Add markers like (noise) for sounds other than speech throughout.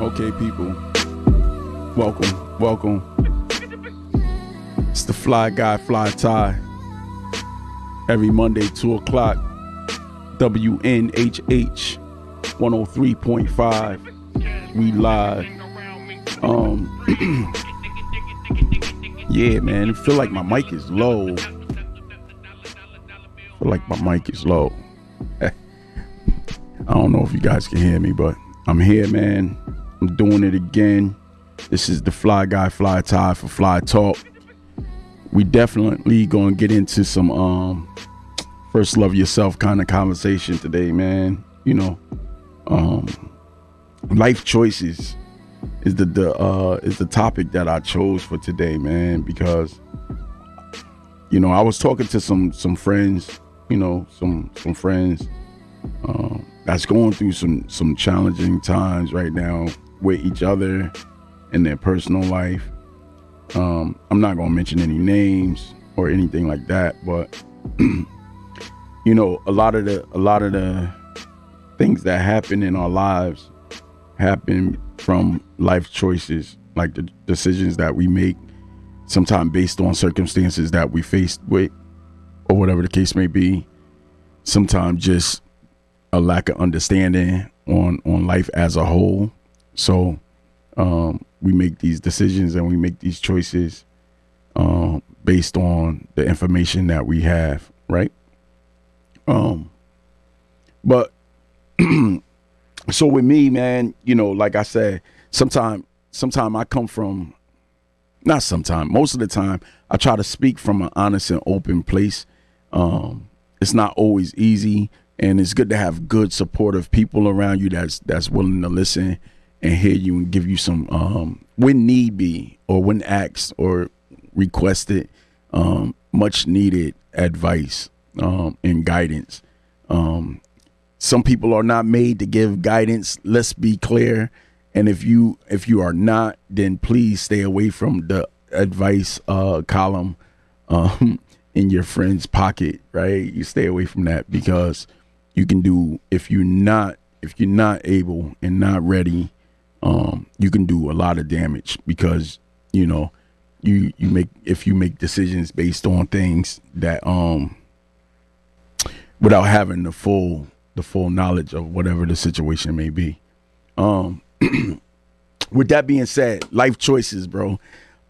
Okay, people. Welcome, welcome. It's the Fly Guy Fly Tye. Every Monday, 2 o'clock. WNHH 103.5. We live. Um, (clears throat) yeah, man. I feel like my mic is low. Feel like my mic is low. (laughs) I don't know if you guys can hear me, but I'm here, man. I'm doing it again. This is the Fly Guy Fly Tye for Fly Talk. We definitely gonna get into some um first love yourself kind of conversation today, man. You know, um life choices is the, the uh is the topic that I chose for today, man, because you know, I was talking to some some friends, you know, some some friends um that's going through some some challenging times right now with each other in their personal life. Um I'm not to mention any names or anything like that, but (clears throat) you know, a lot of the a lot of the things that happen in our lives happen from life choices, like the decisions that we make, sometimes based on circumstances that we faced with, or whatever the case may be. Sometimes just a lack of understanding on on life as a whole. So um, we make these decisions and we make these choices um, based on the information that we have, right? Um, but (clears throat) so with me, man, you know, like I said, sometimes sometime I come from not sometime, most of the time I try to speak from an honest and open place. Um, it's not always easy and it's good to have good supportive people around you that's that's willing to listen and hear you and give you some um when need be or when asked or requested um much needed advice um and guidance. Um some people are not made to give guidance let's be clear and if you if you are not then please stay away from the advice uh column um in your friend's pocket right you stay away from that because you can do if you're not if you're not able and not ready um you can do a lot of damage because you know you you make if you make decisions based on things that um without having the full the full knowledge of whatever the situation may be. Um (clears throat) with that being said, life choices, bro.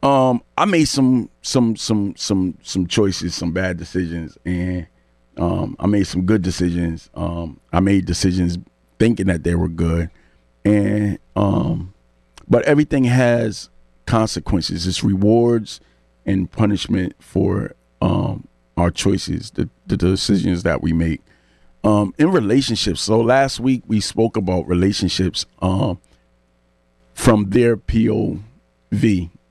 Um I made some some some some some choices, some bad decisions and um I made some good decisions. Um I made decisions thinking that they were good and um but everything has consequences. It's rewards and punishment for um our choices, the, the decisions that we make um in relationships so last week we spoke about relationships um from their pov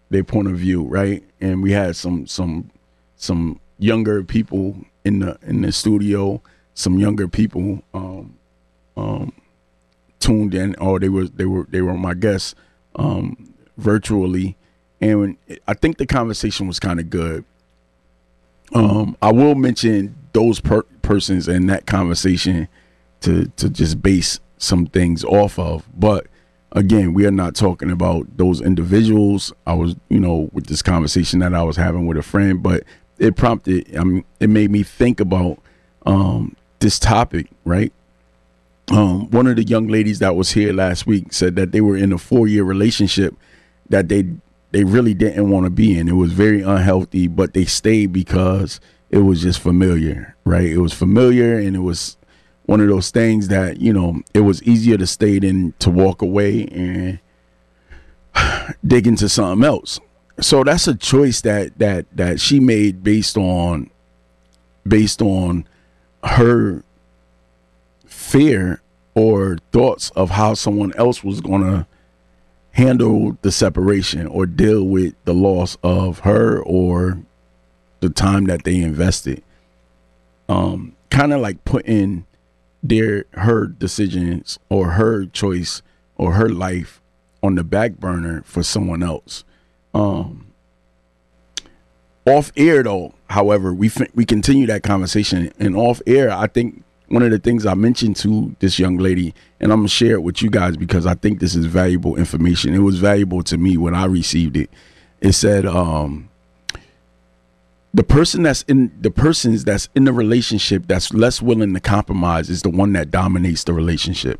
their point of view right? And we had some some some younger people in the in the studio some younger people um um tuned in or they were they were they were my guests um virtually. And when, i think the conversation was kind of good. Um i will mention those per- persons in that conversation to to just base some things off of but again we are not talking about those individuals. I was you know with this conversation that i was having with a friend but it prompted i mean it made me think about um this topic right? Um one of the young ladies that was here last week said that they were in a four year relationship that they they really didn't want to be in. It was very unhealthy but they stayed because it was just familiar right? It was familiar and it was one of those things that you know it was easier to stay than to walk away and (sighs) dig into something else. So that's a choice that that that she made based on based on her fear or thoughts of how someone else was going to handle the separation or deal with the loss of her or the time that they invested um kind of like putting their her decisions or her choice or her life on the back burner for someone else. Um off air though however we fin- we continue that conversation. And off air i think one of the things i mentioned to this young lady and i'm gonna share it with you guys because i think this is valuable information. It was valuable to me when i received it. It said um the person that's in the persons that's in the relationship that's less willing to compromise is the one that dominates the relationship.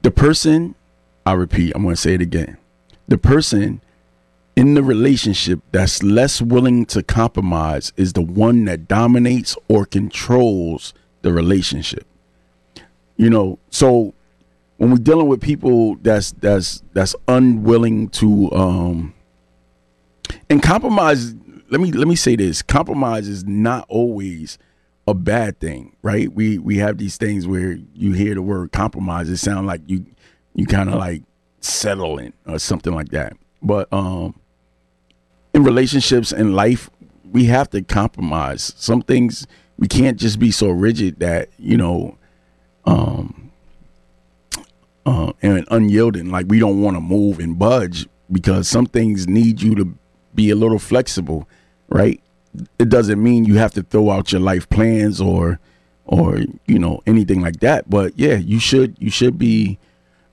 The person i repeat i'm going to say it again. The person in the relationship that's less willing to compromise is the one that dominates or controls the relationship. You know so when we're dealing with people that's that's that's unwilling to um and compromise let me let me say this. Compromise is not always a bad thing right? We we have these things where you hear the word compromise it sounds like you you kind of like settling or something like that. But um in relationships in life we have to compromise. Some things we can't just be so rigid that you know um uh, and unyielding like we don't want to move and budge because some things need you to be a little flexible right? It doesn't mean you have to throw out your life plans or or you know anything like that. But yeah you should you should be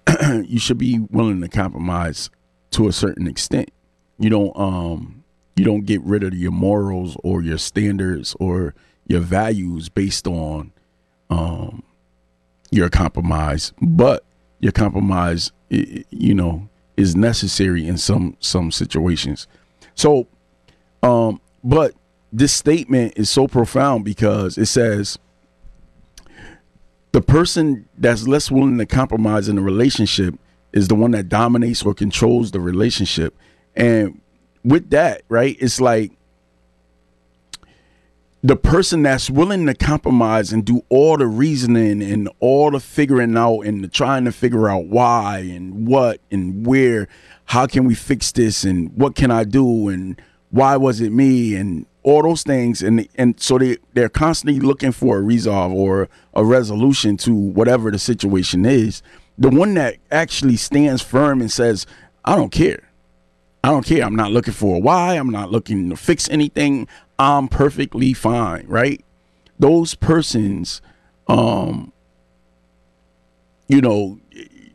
(clears throat) you should be willing to compromise to a certain extent. You don't um you don't get rid of your morals or your standards or your values based on um your compromise. But your compromise you know is necessary in some some situations so um but this statement is so profound because it says the person that's less willing to compromise in a relationship is the one that dominates or controls the relationship. And with that right it's like the person that's willing to compromise and do all the reasoning and all the figuring out and the trying to figure out why and what and where how can we fix this and what can i do and why was it me and all those things. And and so they they're constantly looking for a resolve or a resolution to whatever the situation is. The one that actually stands firm and says i don't care. I don't care. I'm not looking for a why. I'm not looking to fix anything. I'm perfectly fine right? Those persons um you know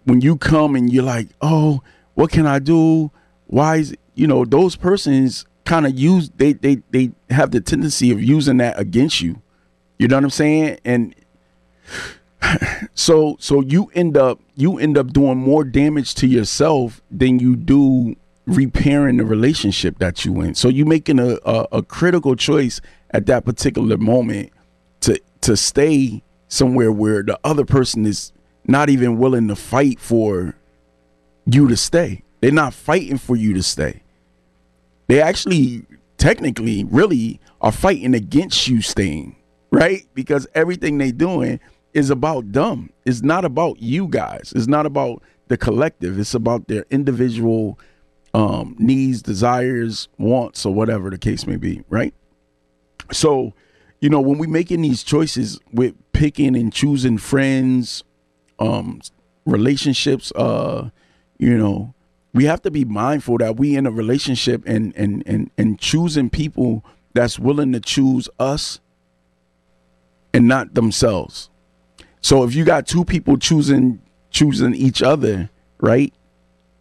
when you come and you're like oh what can i do why is you know those persons kind of use they they they have the tendency of using that against you. You know what I'm saying? And (sighs) so so you end up you end up doing more damage to yourself than you do repairing the relationship that you in. So you making a, a, a critical choice at that particular moment to to stay somewhere where the other person is not even willing to fight for you to stay. They're not fighting for you to stay they actually technically really are fighting against you staying, right? Because everything they're doing is about them. It's not about you guys. It's not about the collective. It's about their individual um, needs, desires, wants, or whatever the case may be, right? So, you know, when we're making these choices with picking and choosing friends, um, relationships, uh, you know, we have to be mindful that we in a relationship and and and and choosing people that's willing to choose us and not themselves. So if you got two people choosing choosing each other, right?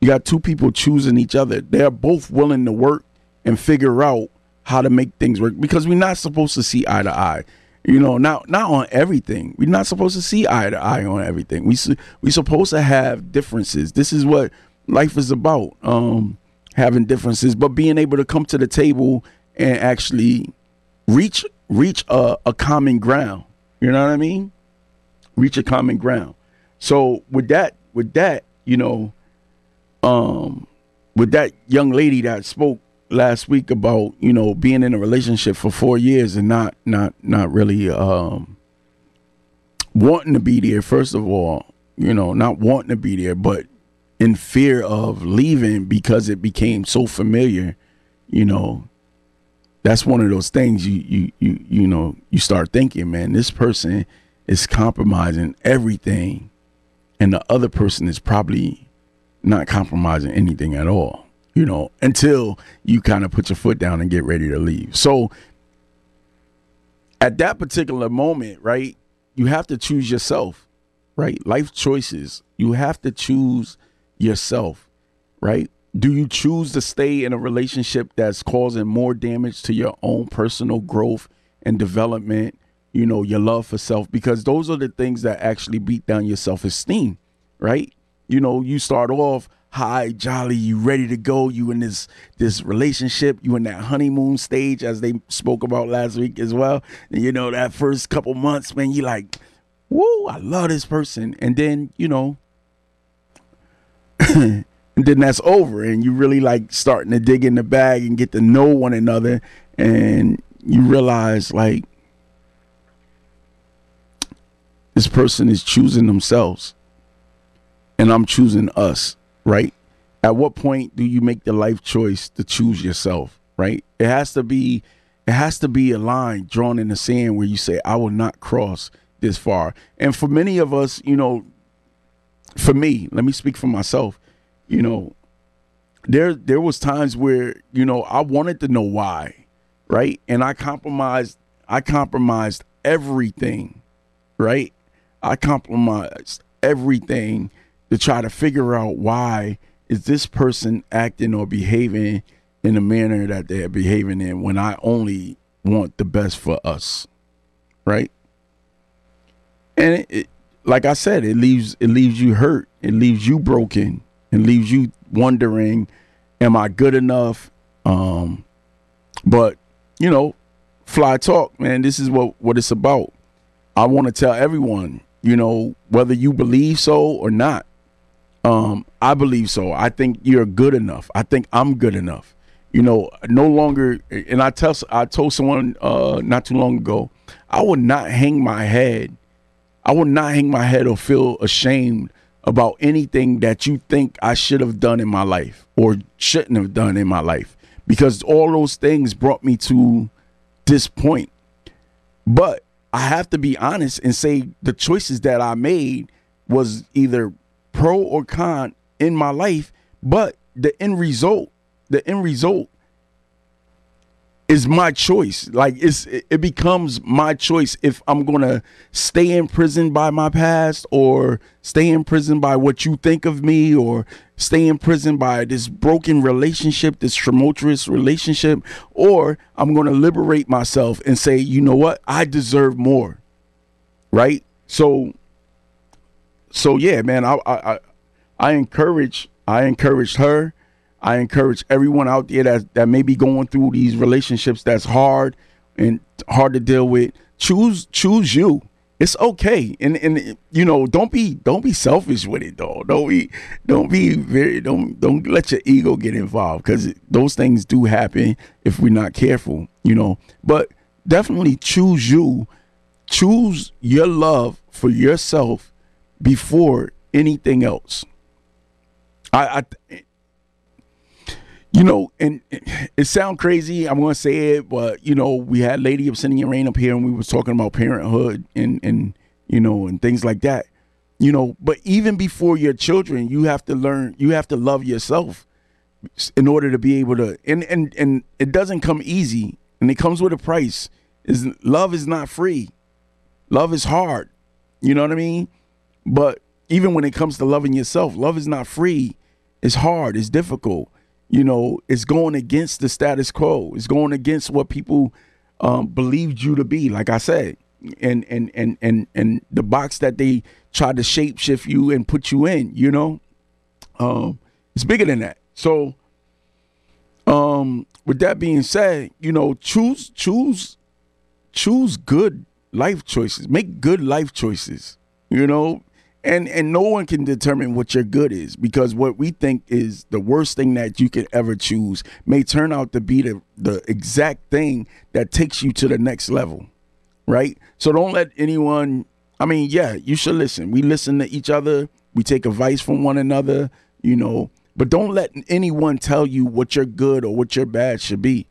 You got two people choosing each other. They're both willing to work and figure out how to make things work because we're not supposed to see eye to eye. You know, not not on everything. We're not supposed to see eye to eye on everything. We we supposed to have differences. This is what life is about um, having differences, but being able to come to the table and actually reach reach a, a common ground. You know what I mean? reach a common ground. So with that, with that, you know, um, with that young lady that spoke last week about you know being in a relationship for four years and not not not really um wanting to be there first of all you know not wanting to be there but in fear of leaving because it became so familiar you know. That's one of those things you you you you know you start thinking man this person is compromising everything and the other person is probably not compromising anything at all you know, until you kind of put your foot down and get ready to leave. So at that particular moment, right, you have to choose yourself, right? Life choices. You have to choose yourself, right? Do you choose to stay in a relationship that's causing more damage to your own personal growth and development? You know, your love for self, because those are the things that actually beat down your self esteem, right? You know, you start off high, jolly, you ready to go, you in this this relationship, you in that honeymoon stage as they spoke about last week as well. And you know, that first couple months, man, you like, woo, I love this person. And then, you know, (laughs) and then that's over and you really like starting to dig in the bag and get to know one another and you realize like this person is choosing themselves and I'm choosing us right? At what point do you make the life choice to choose yourself, right? It has to be it has to be a line drawn in the sand where you say I will not cross this far. And for many of us, you know, for me, let me speak for myself, you know, there there was times where, you know, I wanted to know why, right? And I compromised I compromised everything, right? I compromised everything to try to figure out why is this person acting or behaving in the manner that they're behaving in when I only want the best for us, right? And it, it, like I said, it leaves it leaves you hurt, it leaves you broken, it leaves you wondering, am I good enough? Um, but you know, fly talk, man. This is what what it's about. I want to tell everyone, you know, whether you believe so or not, um, I believe so. I think you're good enough. I think I'm good enough. You know, no longer. And I tell I told someone uh, not too long ago, I would not hang my head. I would not hang my head or feel ashamed about anything that you think I should have done in my life or shouldn't have done in my life because all those things brought me to this point. But I have to be honest and say the choices that I made was either pro or con in my life, but the end result, the end result is my choice. Like it's it becomes my choice if I'm gonna stay in prison by my past or stay in prison by what you think of me or stay in prison by this broken relationship, this tumultuous relationship, or I'm gonna liberate myself and say, you know what, I deserve more. Right? So so yeah, man, I I I encourage I encourage her. I encourage everyone out there that that may be going through these relationships that's hard and hard to deal with. Choose choose you. It's okay, and and you know don't be don't be selfish with it though. Don't be don't be very don't don't let your ego get involved because those things do happen if we're not careful. You know, but definitely choose you. Choose your love for yourself before anything else. I, I you know, and it sounds crazy. I'm to say it, but you know, we had Lady of Sending Rain up here, and we was talking about parenthood and and you know and things like that. You know, but even before your children, you have to learn. You have to love yourself in order to be able to. And and and it doesn't come easy, and it comes with a price. Is love is not free. Love is hard. You know what I mean? But even when it comes to loving yourself, love is not free. It's hard. It's difficult. You know, it's going against the status quo. It's going against what people um, believed you to be. Like I said, and and and and and the box that they try to shapeshift you and put you in. You know, um, it's bigger than that. So, um, with that being said, you know, choose choose choose good life choices. Make good life choices You know, and and no one can determine what your good is because what we think is the worst thing that you could ever choose may turn out to be the the exact thing that takes you to the next level right? So don't let anyone i mean yeah you should listen. We listen to each other. We take advice from one another you know. But don't let anyone tell you what your good or what your bad should be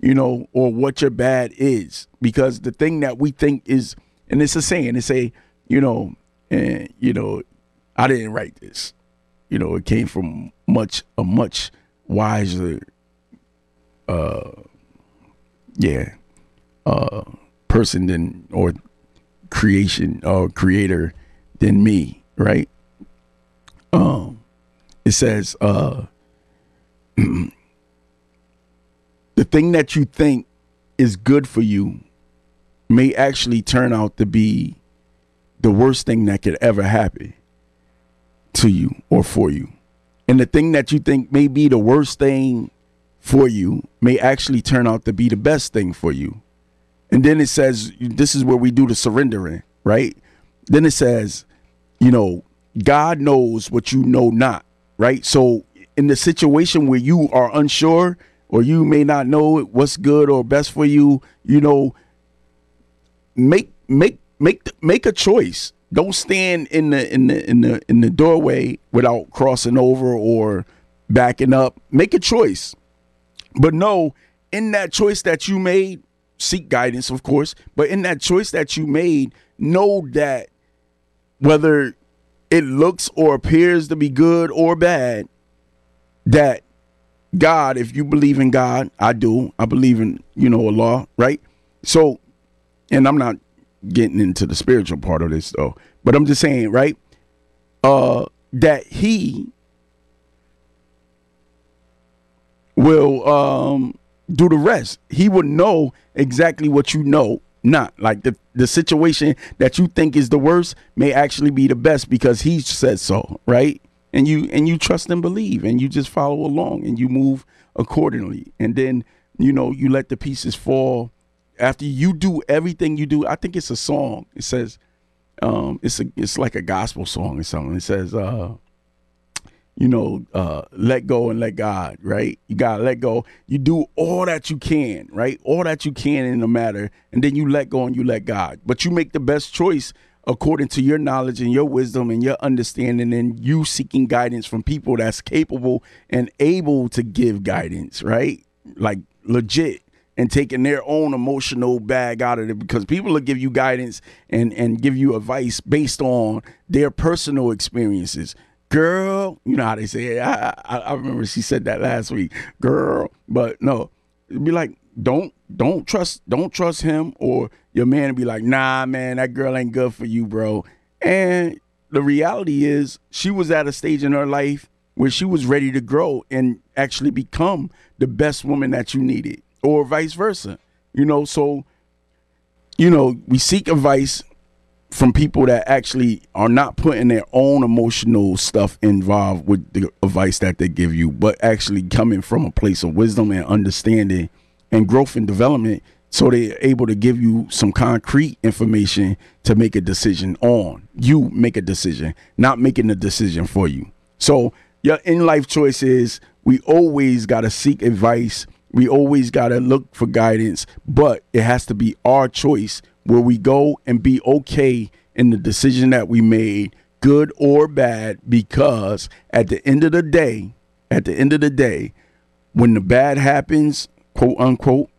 you know or what your bad is. Because the thing that we think is and it's a saying it's a you know and you know i didn't write this. You know it came from much a much wiser uh yeah uh person than or creation or creator than me right? Um it says uh (clears throat) the thing that you think is good for you may actually turn out to be the worst thing that could ever happen to you or for you. And the thing that you think may be the worst thing for you may actually turn out to be the best thing for you. And then it says, this is where we do the surrendering, right? Then it says, you know, God knows what you know not, right? So in the situation where you are unsure or you may not know what's good or best for you, you know, make make make make a choice. Don't stand in the in the in the in the doorway without crossing over or backing up. Make a choice. But no, in that choice that you made, seek guidance, of course. But in that choice that you made, know that whether it looks or appears to be good or bad, that God, if you believe in God, I do. I believe in, you know, Allah, right? So, and I'm not getting into the spiritual part of this though, but I'm just saying, right? Uh that he will um do the rest. He would know exactly what you know not. Like the the situation that you think is the worst may actually be the best because he said so, right? And you and you trust and believe and you just follow along and you move accordingly. And then, you know, you let the pieces fall after you do everything you do. I think it's a song. It says um it's a it's like a gospel song or something. It says uh you know, uh, let go and let God, right? You gotta let go. You do all that you can, right? All that you can in the matter, and then you let go and you let God. But you make the best choice according to your knowledge and your wisdom and your understanding, and you seeking guidance from people that's capable and able to give guidance, right? Like legit and taking their own emotional bag out of it because people will give you guidance and and give you advice based on their personal experiences girl. You know how they say it. I, I, I remember she said that last week, girl. But no, it'd be like, don't don't trust don't trust him or your man be like, nah, man, that girl ain't good for you, bro. And the reality is, she was at a stage in her life where she was ready to grow and actually become the best woman that you needed, or vice versa. You know, so you know, we seek advice from people that actually are not putting their own emotional stuff involved with the advice that they give you, but actually coming from a place of wisdom and understanding and growth and development so they're able to give you some concrete information to make a decision on. You make a decision, not making a decision for you. So your in life choices, we always got to seek advice. We always got to look for guidance, but it has to be our choice where we go and be okay in the decision that we made, good or bad, because at the end of the day, at the end of the day, when the bad happens, quote unquote,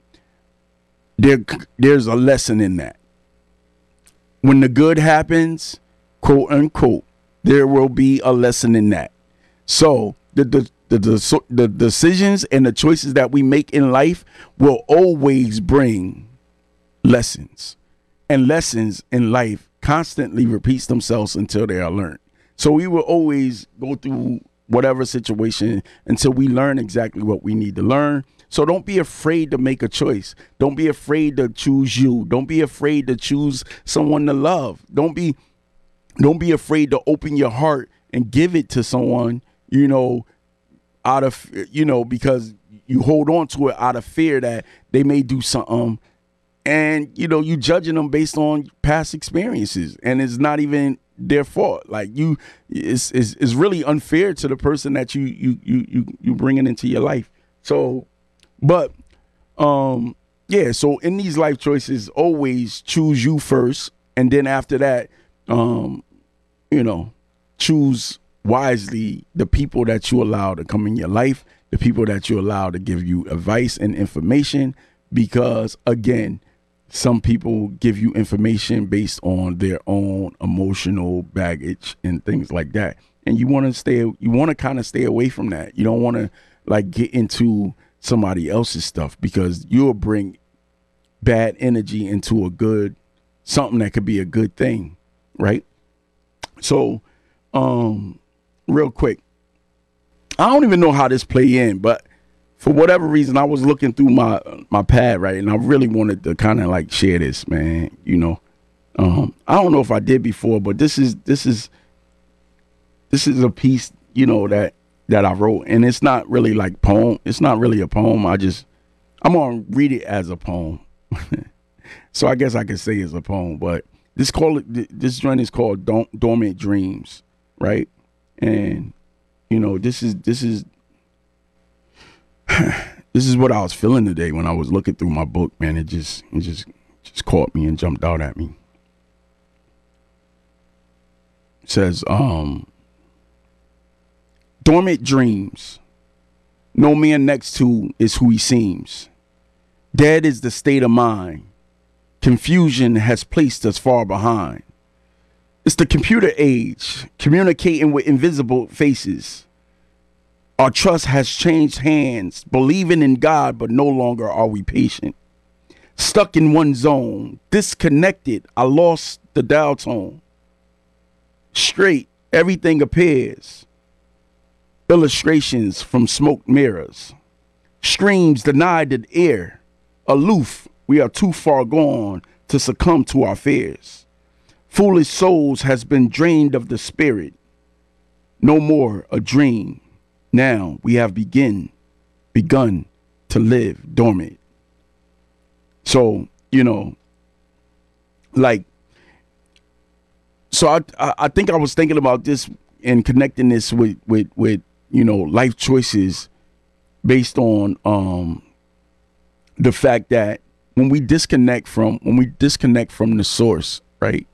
there there's a lesson in that. When the good happens, quote unquote, there will be a lesson in that. So the the the, the, decisions and the choices that we make in life will always bring lessons and lessons in life constantly repeats themselves until they are learned. So we will always go through whatever situation until we learn exactly what we need to learn. So don't be afraid to make a choice. Don't be afraid to choose you. Don't be afraid to choose someone to love. Don't be don't be afraid to open your heart and give it to someone, you know, out of you know because you hold on to it out of fear that they may do something and you know you judging them based on past experiences and it's not even their fault. Like you, it's it's, it's really unfair to the person that you you you you you bringing into your life. So, but um, yeah. So in these life choices, always choose you first, and then after that, um, you know, choose wisely the people that you allow to come in your life, the people that you allow to give you advice and information, because again some people give you information based on their own emotional baggage and things like that. And you want to stay you want to kind of stay away from that. You don't want to like get into somebody else's stuff because you'll bring bad energy into a good something that could be a good thing right? So um real quick i don't even know how this play in but for whatever reason, I was looking through my my pad right, and I really wanted to kind of like share this, man. You know, um, I don't know if I did before, but this is this is this is a piece, you know that that I wrote, and it's not really like poem. It's not really a poem. I just I'm gonna read it as a poem. (laughs) so I guess I could say it's a poem, but this call this joint is called Don't Dormant Dreams, right? And you know, this is this is (sighs) this is what I was feeling today when I was looking through my book, man. It just it just just caught me and jumped out at me. It says, um Dormant dreams. No man next to is who he seems. Dead is the state of mind. Confusion has placed us far behind. It's the computer age, communicating with invisible faces. Our trust has changed hands, believing in God, but no longer are we patient. Stuck in one zone, disconnected, I lost the dial tone. Straight, everything appears. Illustrations from smoke mirrors. Streams denied the air. Aloof, we are too far gone to succumb to our fears. Foolish souls has been drained of the spirit. No more a dream now we have begin begun to live dormant. So, you know, like so I I think I was thinking about this and connecting this with with with you know life choices based on um the fact that when we disconnect from when we disconnect from the source, right?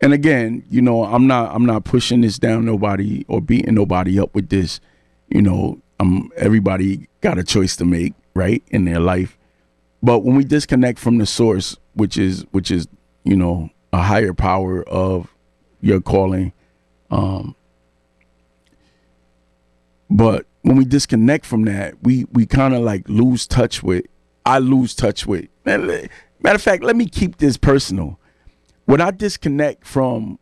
And again, you know, I'm not I'm not pushing this down nobody or beating nobody up with this you know, um, everybody got a choice to make, right, in their life. But when we disconnect from the source, which is which is you know a higher power of your calling, um, but when we disconnect from that, we we kind of like lose touch with. I lose touch with. Matter of fact, let me keep this personal. When I disconnect from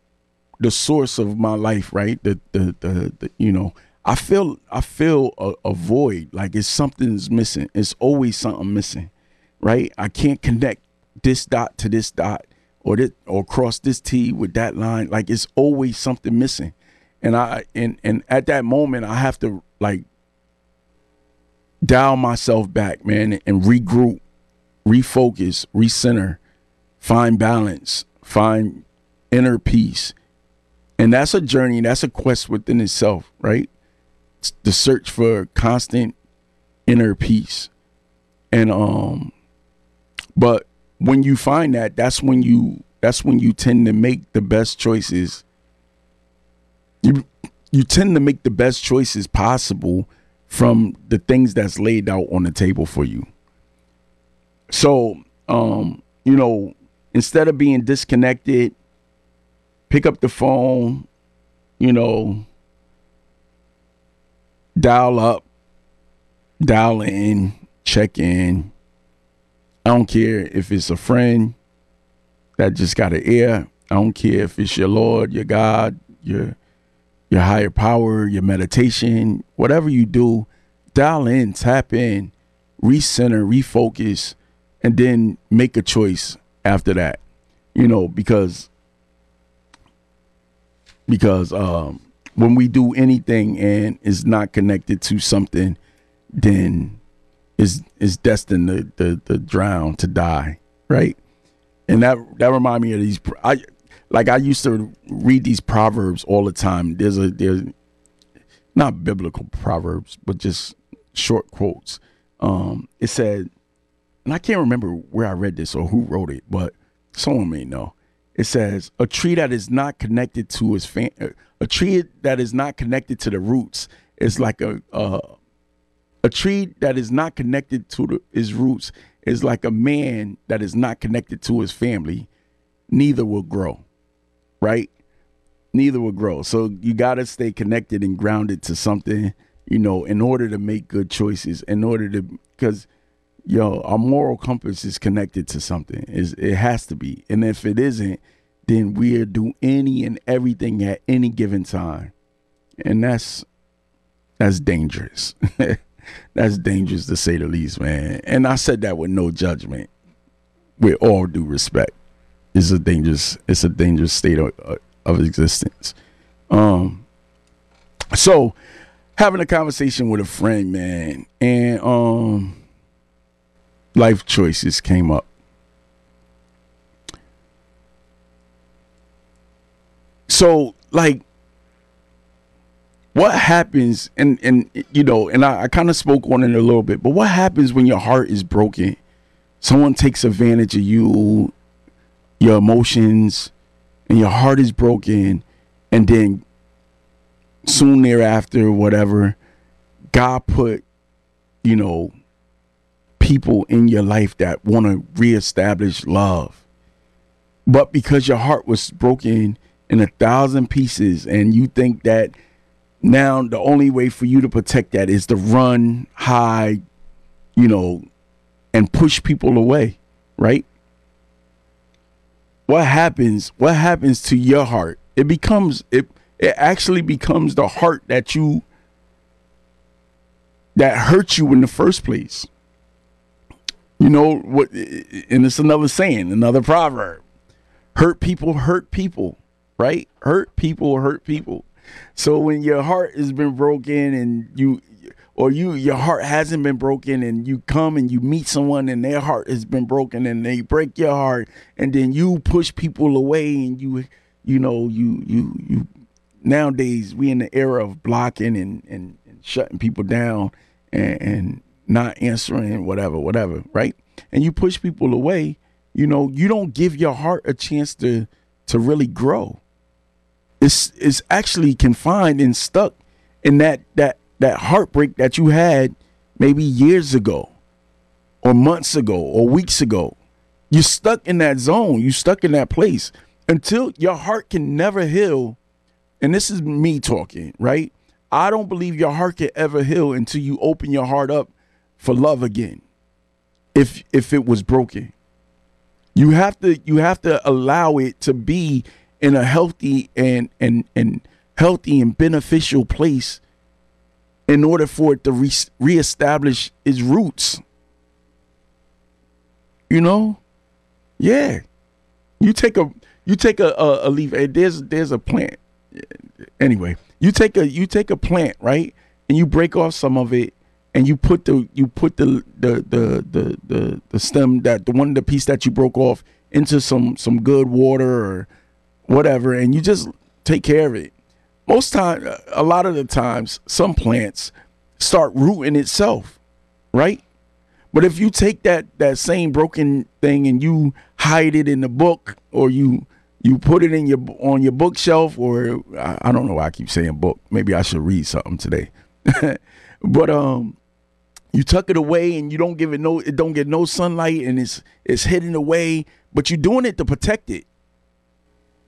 the source of my life, right? The the the, the you know, I feel I feel a, a, void, like it's something's missing. It's always something missing, right? I can't connect this dot to this dot or this or cross this T with that line. Like it's always something missing. And I and and at that moment I have to like dial myself back, man, and regroup, refocus, recenter, find balance, find inner peace. And that's a journey, that's a quest within itself, right? the search for constant inner peace. And um but when you find that that's when you that's when you tend to make the best choices. You you tend to make the best choices possible from the things that's laid out on the table for you. So, um, you know, instead of being disconnected, pick up the phone, you know, dial up, dial in, check in. I don't care if it's a friend that just got an ear. I don't care if it's your Lord, your God, your your higher power, your meditation, whatever you do, dial in, tap in, recenter, refocus, and then make a choice after that. You know, because because um when we do anything and is not connected to something, then is is destined to, to, to drown, to die, right? And that that remind me of these. I like I used to read these proverbs all the time. There's a there's not biblical proverbs, but just short quotes. Um, it said, and I can't remember where I read this or who wrote it, but someone may know. It says, "A tree that is not connected to its fam- a tree that is not connected to the roots is like a uh, a tree that is not connected to the, his roots is like a man that is not connected to his family. Neither will grow, right? Neither will grow. So you got to stay connected and grounded to something, you know, in order to make good choices. In order to, because yo, our moral compass is connected to something. Is it has to be, and if it isn't, then we'll do any and everything at any given time, and that's that's dangerous. (laughs) that's dangerous to say the least, man. And I said that with no judgment, with all due respect. It's a dangerous, it's a dangerous state of, of existence. Um, so having a conversation with a friend, man, and um, life choices came up. So, like, what happens and and you know and i, I kind of spoke on it a little bit but what happens when your heart is broken someone takes advantage of you your emotions and your heart is broken and then soon thereafter whatever god put you know people in your life that want to reestablish love but because your heart was broken in a thousand pieces and you think that now the only way for you to protect that is to run hide, you know, and push people away, right? What happens? What happens to your heart? It becomes it it actually becomes the heart that you that hurt you in the first place. You know what and it's another saying, another proverb. Hurt people hurt people, right? Hurt people hurt people so when your heart has been broken and you or you your heart hasn't been broken and you come and you meet someone and their heart has been broken and they break your heart and then you push people away and you you know you you you nowadays we in the era of blocking and and, and shutting people down and, and not answering whatever whatever right and you push people away you know you don't give your heart a chance to to really grow It's it's actually confined and stuck in that that that heartbreak that you had maybe years ago or months ago or weeks ago. You're stuck in that zone. You're stuck in that place until your heart can never heal. And this is me talking, right? I don't believe your heart can ever heal until you open your heart up for love again. If if it was broken. You have to you have to allow it to be in a healthy and and and healthy and beneficial place in order for it to re- reestablish its roots. You know, yeah. You take a you take a, a, a leaf. Eh, there's there's a plant. Anyway, you take a you take a plant right, and you break off some of it, and you put the you put the the the the the, the stem that the one the piece that you broke off into some some good water or whatever, and you just take care of it. Most time, a lot of the times, some plants start rooting itself, right? But if you take that that same broken thing and you hide it in the book, or you you put it in your on your bookshelf, or I, I don't know why I keep saying book. Maybe I should read something today. (laughs) but um, you tuck it away and you don't give it no it don't get no sunlight and it's it's hidden away. But you're doing it to protect it.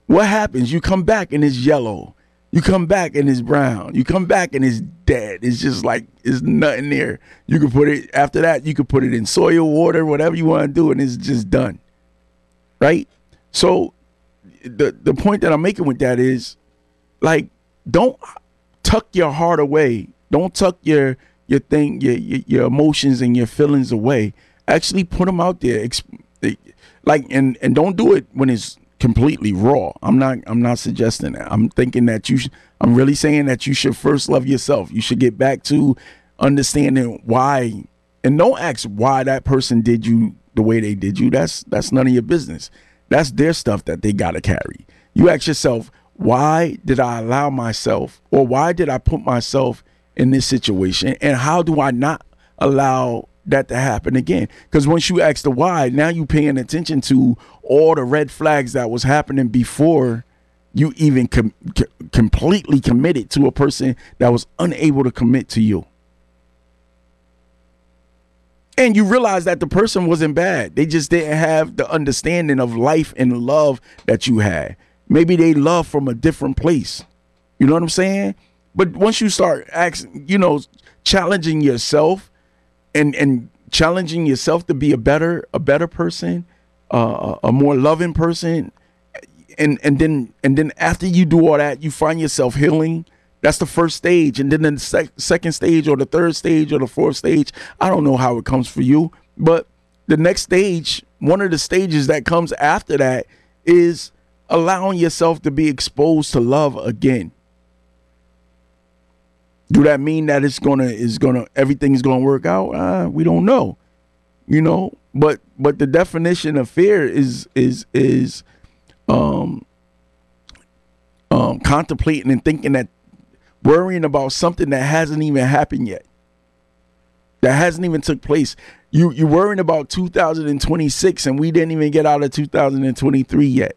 What happens? You come back and it's yellow. You come back and it's brown. You come back and it's dead. It's just like it's nothing there. You can put it after that. You can put it in soil, water, whatever you want to do, and it's just done. Right. So the the point that I'm making with that is, like, don't tuck your heart away. Don't tuck your your thing, your your, your emotions and your feelings away. Actually, put them out there. Eh, like, and and don't do it when it's completely raw. I'm not I'm not suggesting that. I'm thinking that you sh- I'm really saying that you should first love yourself. You should get back to understanding why and don't ask why that person did you the way they did you. That's that's none of your business. That's their stuff that they got to carry. You ask yourself, why did I allow myself, or why did I put myself in this situation, and how do I not allow that to happen again? Because once you ask the why, now you're paying attention to all the red flags that was happening before you even com- c- completely committed to a person that was unable to commit to you. And you realize that the person wasn't bad. They just didn't have the understanding of life and love that you had. Maybe they love from a different place. You know what I'm saying? But once you start asking, you know, challenging yourself and and challenging yourself to be a better a better person, uh, a more loving person, and and then and then after you do all that, you find yourself healing. That's the first stage, and then the sec- second stage, or the third stage, or the fourth stage. I don't know how it comes for you, but the next stage, one of the stages that comes after that, is allowing yourself to be exposed to love again. Do that mean that it's gonna is gonna everything's gonna work out? Uh, we don't know, you know. But but the definition of fear is is is um um contemplating and thinking that worrying about something that hasn't even happened yet, that hasn't even took place. You you're worrying about 2026 and we didn't even get out of 2023 yet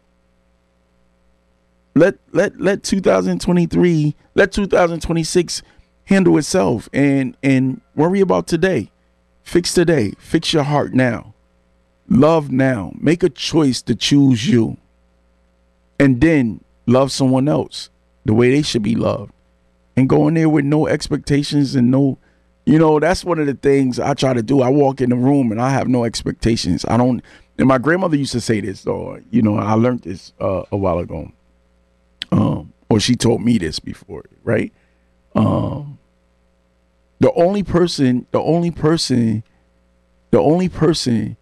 let let let 2023 let 2026 handle itself and and worry about today. Fix today. Fix your heart now. Love now. Make a choice to choose you. And then love someone else the way they should be loved. And go in there with no expectations and no you know that's one of the things i try to do. I walk in the room and i have no expectations. I don't and my grandmother used to say this or you know i learned this uh, a while ago. Um, or she told me this before, right? Um, the only person, the only person, the only person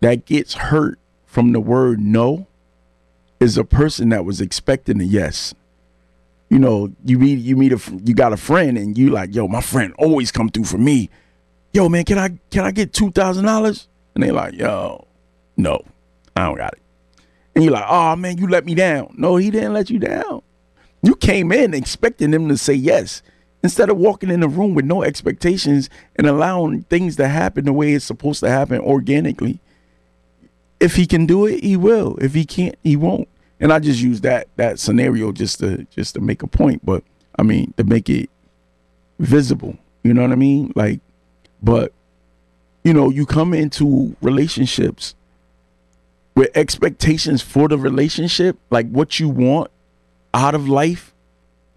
that gets hurt from the word no is a person that was expecting a yes. You know, you meet you meet a you got a friend and you like, yo, my friend always come through for me. Yo, man, can I can I get two thousand dollars? And they like, yo, no, I don't got it. And you're like, oh man, you let me down. No, he didn't let you down. You came in expecting him to say yes instead of walking in the room with no expectations and allowing things to happen the way it's supposed to happen organically. If he can do it, he will. If he can't, he won't. And I just use that that scenario just to just to make a point, but I mean to make it visible. You know what I mean? Like, but you know, you come into relationships with expectations for the relationship, like what you want out of life.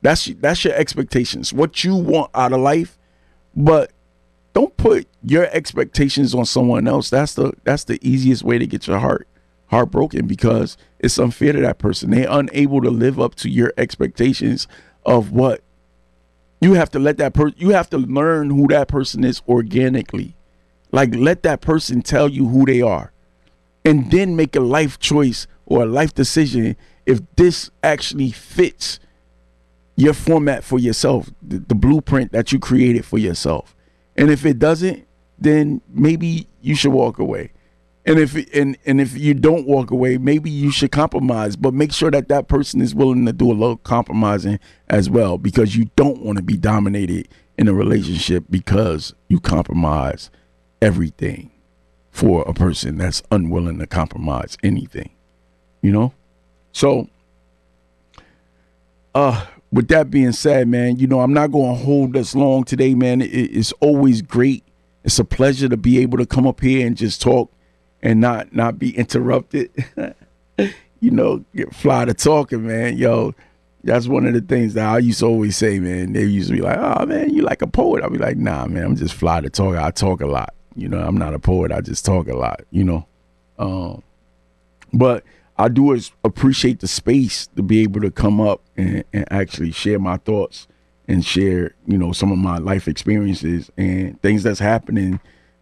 That's that's your expectations. What you want out of life, but don't put your expectations on someone else. That's the that's the easiest way to get your heart heartbroken because it's unfair to that person. They're unable to live up to your expectations of what you have to let that person you have to learn who that person is organically. Like let that person tell you who they are and then make a life choice or a life decision if this actually fits your format for yourself, the, the, blueprint that you created for yourself. And if it doesn't, then maybe you should walk away. And if and and if you don't walk away, maybe you should compromise, but make sure that that person is willing to do a little compromising as well because you don't want to be dominated in a relationship because you compromise everything for a person that's unwilling to compromise anything, you know? So, uh, with that being said, man, you know, I'm not going to hold us long today, man. It, it's always great. It's a pleasure to be able to come up here and just talk and not not be interrupted. (laughs) you know, get fly to talking, man. Yo, that's one of the things that I used to always say, man. They used to be like, "Oh, man, you like a poet?" I'll be like, "Nah, man, I'm just fly to talk. I talk a lot." You know, I'm not a poet. I just talk a lot. You know, um, but I do appreciate the space to be able to come up and, and actually share my thoughts and share, you know, some of my life experiences and things that's happening,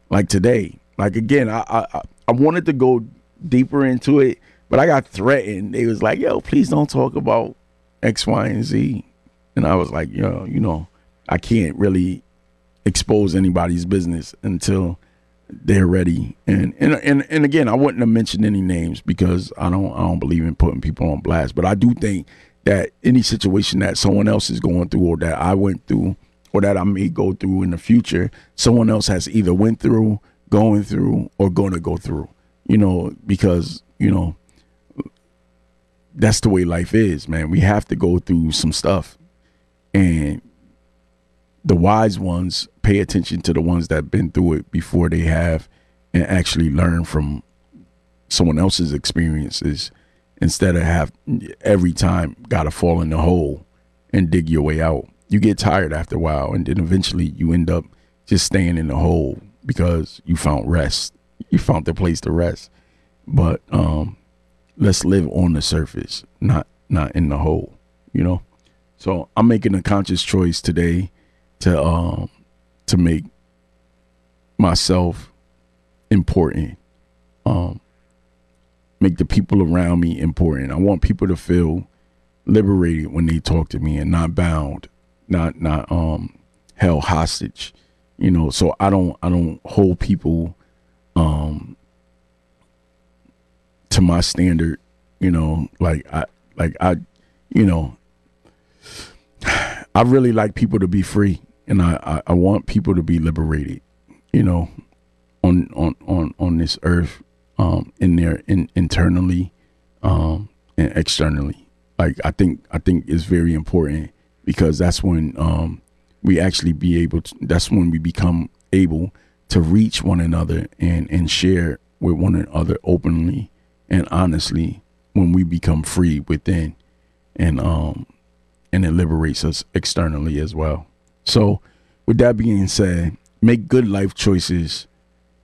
like today. Like again, I I, I wanted to go deeper into it, but I got threatened. They was like, "Yo, please don't talk about X, Y, and Z," and I was like, "Yo, you know, I can't really expose anybody's business until they're ready. And and and and again, I wouldn't have mentioned any names because I don't I don't believe in putting people on blast. But I do think that any situation that someone else is going through or that I went through or that I may go through in the future, someone else has either went through, going through, or to go through. You know, because you know that's the way life is, man. We have to go through some stuff, and the wise ones pay attention to the ones that have been through it before they have and actually learn from someone else's experiences instead of have every time gotta fall in the hole and dig your way out. You get tired after a while and then eventually you end up just staying in the hole because you found rest. You found the place to rest. But um let's live on the surface, not not in the hole, you know? So I'm making a conscious choice today to um to make myself important. Um make the people around me important. I want people to feel liberated when they talk to me and not bound, not not um held hostage. You know, so I don't I don't hold people um to my standard, you know, like I like I you know I really like people to be free and I, I, I want people to be liberated, you know, on on on on this earth, um, in there in internally, um, and externally. Like I think I think it's very important because that's when um we actually be able to. That's when we become able to reach one another and and share with one another openly and honestly when we become free within and um and it liberates us externally as well. So, with that being said, make good life choices.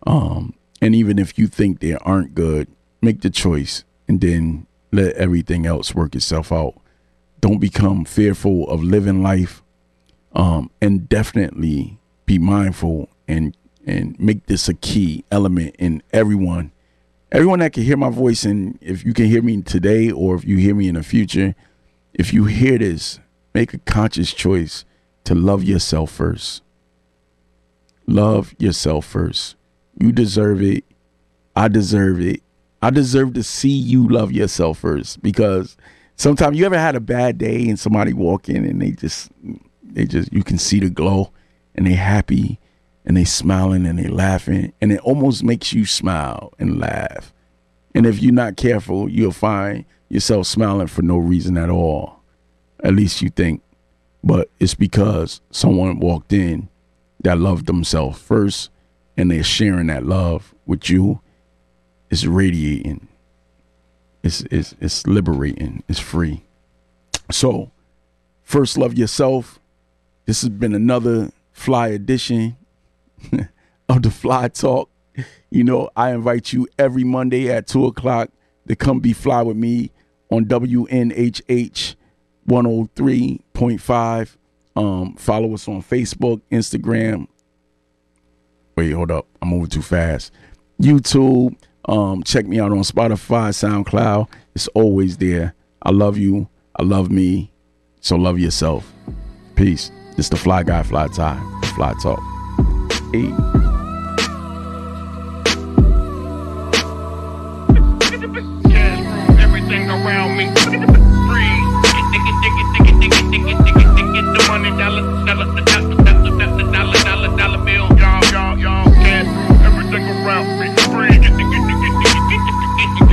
Um, and even if you think they aren't good, make the choice and then let everything else work itself out. Don't become fearful of living life. Um, and definitely be mindful and and make this a key element in everyone. Everyone that can hear my voice, and if you can hear me today or if you hear me in the future, if you hear this, make a conscious choice to love yourself first. Love yourself first. You deserve it. I deserve it. I deserve to see you love yourself first because sometimes you ever had a bad day and somebody walk in and they just they just you can see the glow and they happy and they smiling and they laughing and it almost makes you smile and laugh. And if you're not careful, you'll find yourself smiling for no reason at all. At least you think. But it's because someone walked in that loved themselves first and they're sharing that love with you. It's radiating. It's it's it's liberating. It's free. So first love yourself. This has been another fly edition (laughs) of the fly talk. You know i invite you every monday at 2 o'clock to come be fly with me on wnhh 103.5. Um, follow us on Facebook, Instagram. Wait, hold up. I'm moving too fast. YouTube. Um, check me out on Spotify, SoundCloud. It's always there. I love you. I love me. So love yourself. Peace. It's the Fly Guy, Fly Tye, Fly Talk. Hey. friend. (laughs)